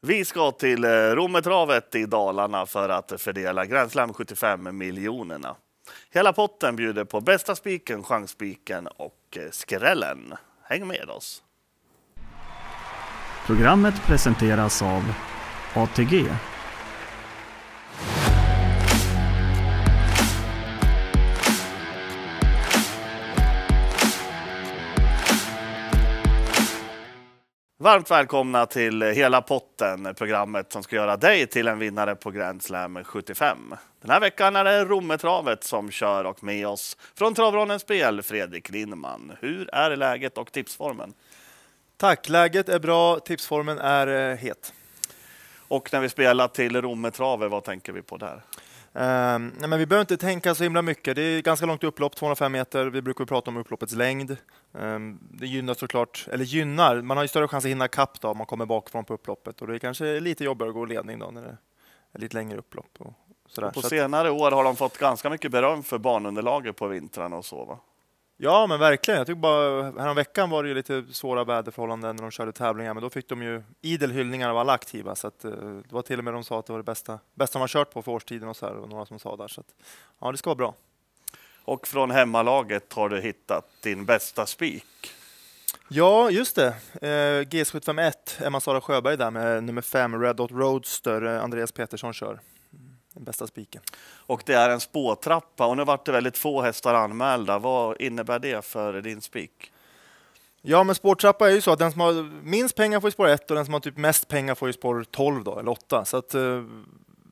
Vi ska till eh, Rommetravet i Dalarna för att fördela Grand Slam 75 miljonerna. Hela potten bjuder på bästa spiken, chansspiken och eh, skrällen. Häng med oss! Programmet presenteras av ATG Varmt välkomna till Hela potten, programmet som ska göra dig till en vinnare på Grand Slam 75. Den här veckan är det Rommetravet som kör och med oss från Travronens spel, Fredrik Lindman. Hur är läget och tipsformen? Tack, läget är bra, tipsformen är eh, het. Och när vi spelar till Rommetravet, vad tänker vi på där? Um, nej, men vi behöver inte tänka så himla mycket. Det är ganska långt upplopp, 205 meter. Vi brukar prata om upploppets längd. Um, det gynnar såklart, eller gynnar, man har ju större chans att hinna kapp då om man kommer bakifrån på upploppet och det är kanske lite jobbigare att gå ledning då när det är lite längre upplopp. Och sådär. Och på så senare år har de fått ganska mycket beröm för banunderlaget på vintrarna och så va? Ja, men verkligen. Jag tycker bara härom veckan var det ju lite svåra väderförhållanden när de körde tävlingar, men då fick de ju idel hyllningar av alla aktiva. Så att, eh, det var till och med de sa att det var det bästa, bästa man kört på för årstiden och så här, och några som sa där. Så att, ja, det ska vara bra. Och från hemmalaget har du hittat din bästa spik. Ja, just det. Eh, G751, Emma Sara Sjöberg där med nummer 5, Red Dot Roadster, eh, Andreas Petersson kör den bästa spiken. Och det är en spåtrappa och nu vart det väldigt få hästar anmälda. Vad innebär det för din spik? Ja, men spårtrappa är ju så att den som har minst pengar får ju spår 1 och den som har typ mest pengar får ju spår 12 då, eller 8. Så att eh,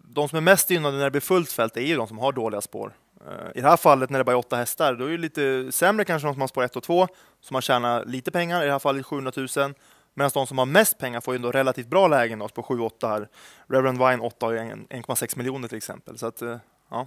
de som är mest gynnade när det blir fullt fält är ju de som har dåliga spår. Eh, I det här fallet när det bara är 8 hästar, då är det lite sämre kanske de som har spår 1 och 2, som har tjänat lite pengar, i det här fallet 700 000. Medan de som har mest pengar får ju ändå relativt bra lägen då, på 7-8 här. Reverend Wine 8 har 1,6 miljoner till exempel. Så att, eh, ja.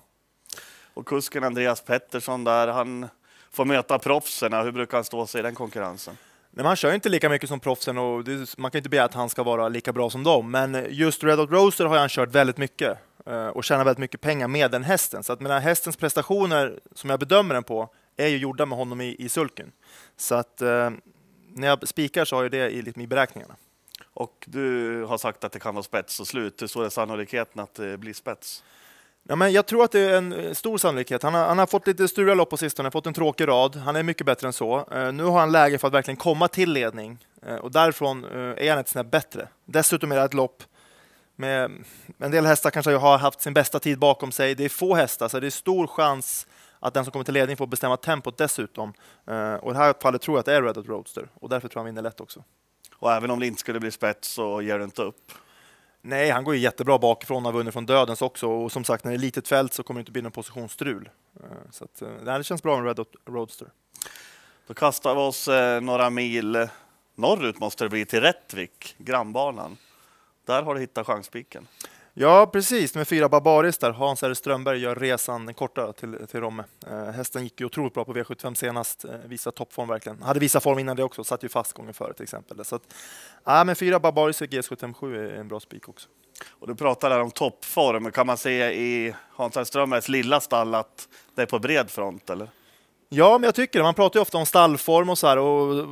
Och kusken Andreas Pettersson där, han får möta proffsen. Hur brukar han stå sig i den konkurrensen? Nej, man kör inte lika mycket som proffsen och det, man kan inte begära att han ska vara lika bra som dem. Men just Red Hot Roaster har han kört väldigt mycket eh, och tjänat väldigt mycket pengar med den hästen. Så att mina hästens prestationer, som jag bedömer den på, är ju gjorda med honom i, i sulken. Så att eh, när jag spikar så har jag det i, liksom, i beräkningarna. Och du har sagt att det kan vara spets och slut. Hur stor är sannolikheten att det blir spets? Ja, men jag tror att det är en eh, stor sannolikhet. Han har, han har fått lite stura lopp på sistone, fått en tråkig rad. Han är mycket bättre än så. Uh, nu har han läge för att verkligen komma till ledning uh, och därifrån uh, är han ett snäpp bättre. Dessutom är det ett lopp med en del hästar kanske har haft sin bästa tid bakom sig. Det är få hästar, så det är stor chans att den som kommer till ledning får bestämma tempot dessutom. Uh, och i det här fallet tror jag att det är Red Hot Roadster och därför tror jag han vinner lätt också. Och även om det inte skulle bli spets så ger du inte upp? Nej, han går ju jättebra bakifrån och har vunnit från dödens också. Och som sagt, när det är litet fält så kommer det inte bli någon positionsstrul. Uh, så att, uh, det känns bra med Red Hot Roadster. Då kastar vi oss några mil norrut måste det bli till Rättvik, grannbanan. Där har du hittat chanspiken. Ja, precis. Med fyra Barbaris där. Hans R. Strömberg gör resan den korta till, till Romme. Eh, hästen gick ju otroligt bra på V75 senast. Eh, visade toppform verkligen. Hade visat form innan det också. Satt ju fast gången före till exempel. Så att, ja, men fyra Barbaris G757 är en bra spik också. Och du pratar där om toppform. Kan man se i Hans R. Strömbergs lilla stall att det är på bred front, eller? Ja, men jag tycker det. Man pratar ju ofta om stallform och så här och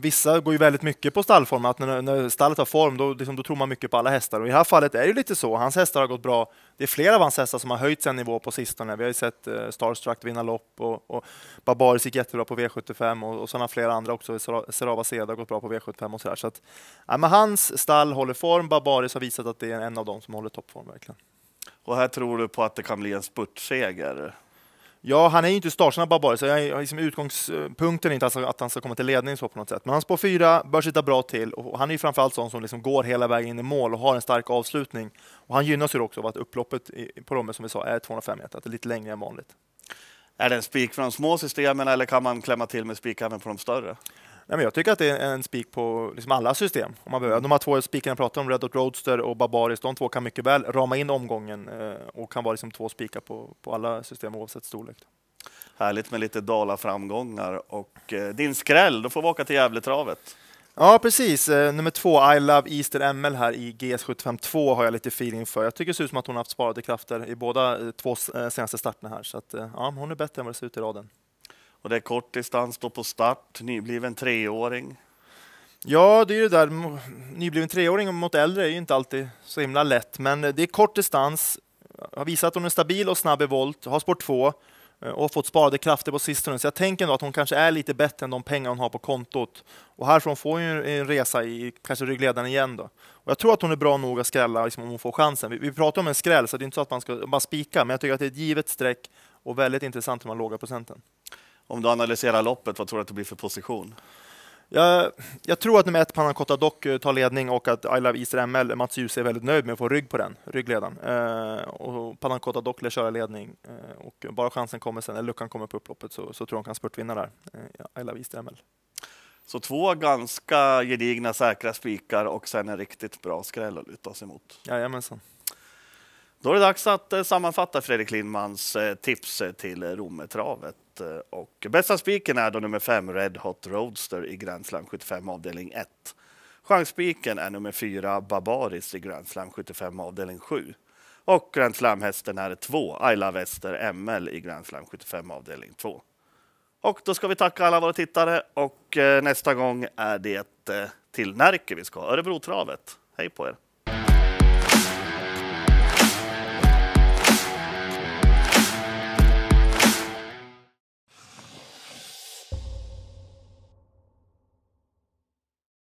vissa går ju väldigt mycket på stallform. Att när, när stallet har form, då, liksom, då tror man mycket på alla hästar. Och i det här fallet är det lite så. Hans hästar har gått bra. Det är flera av hans hästar som har höjt sin nivå på sistone. Vi har ju sett eh, Starstruck vinna lopp och, och Barbaris gick jättebra på V75 och, och sådana flera andra också. Serava Seda har gått bra på V75 och så där. Så att, ja, men hans stall håller form. Barbaris har visat att det är en av dem som håller toppform verkligen. Och här tror du på att det kan bli en spurtseger? Ja, han är ju inte startsnabb bara, så jag, liksom, utgångspunkten är inte alltså att han ska komma till ledning så på något sätt. Men han spår fyra, bör sitta bra till och han är ju framförallt sån som liksom går hela vägen in i mål och har en stark avslutning. Och han gynnas ju också av att upploppet på Romme, som vi sa, är 205 meter, att det är lite längre än vanligt. Är det en spik för de små systemen eller kan man klämma till med spik även på de större? Nej, men jag tycker att det är en spik på liksom alla system. Om man behöver. De här två spikarna jag pratade om, Red Dot Roadster och Barbaris, de två kan mycket väl rama in omgången eh, och kan vara liksom två spikar på, på alla system oavsett storlek. Härligt med lite Dala-framgångar. Och eh, din skräll, då får vi åka till Gävletravet. Ja, precis. Eh, nummer två, I Love Easter ML här i GS75 2 har jag lite feeling för. Jag tycker det ser ut som att hon har haft sparade krafter i båda eh, två senaste starterna här. Så att, ja, hon är bättre än vad det ser ut i raden. Och det är kort distans då på start, nybliven treåring. Ja, det är ju det där. Nybliven treåring mot äldre är ju inte alltid så himla lätt, men eh, det är kort distans. Har visat att hon är stabil och snabb i volt, har sport 2 eh, och fått sparade krafter på sistone. Så jag tänker ändå att hon kanske är lite bättre än de pengar hon har på kontot. Och härifrån får hon ju en resa i kanske ryggledaren igen då. Och jag tror att hon är bra nog att skrälla liksom, om hon får chansen. Vi, vi pratar om en skräll, så det är inte så att man ska bara spika, men jag tycker att det är ett givet streck och väldigt intressant med de låga procenten. Om du analyserar loppet, vad tror du att det blir för position? Jag, jag tror att nummer ett, Panna Cotta Dock, tar ledning och att I Love Easter ML, Mats Djuse är väldigt nöjd med att få rygg på den, ryggledaren. Eh, och Panna Cotta Dock lär köra ledning eh, och bara chansen kommer sen, eller luckan kommer på upploppet, så, så tror jag hon kan spurtvinna där. Eh, I Love Easter ML. Så två ganska gedigna säkra spikar och sen en riktigt bra skräll att luta sig mot. Jajamensan. Då är det dags att eh, sammanfatta Fredrik Lindmans eh, tips eh, till Rommetravet. Och bästa spiken är då nummer fem Red Hot Roadster i Grand Slam 75 avdelning 1. Chansspiken är nummer fyra Barbaris i Grand Slam 75 avdelning 7. Och Grand Slam-hästen är två Ayla Wester ML i Grand Slam 75 avdelning 2. Och då ska vi tacka alla våra tittare och nästa gång är det till Närke vi ska, Örebrotravet. Hej på er!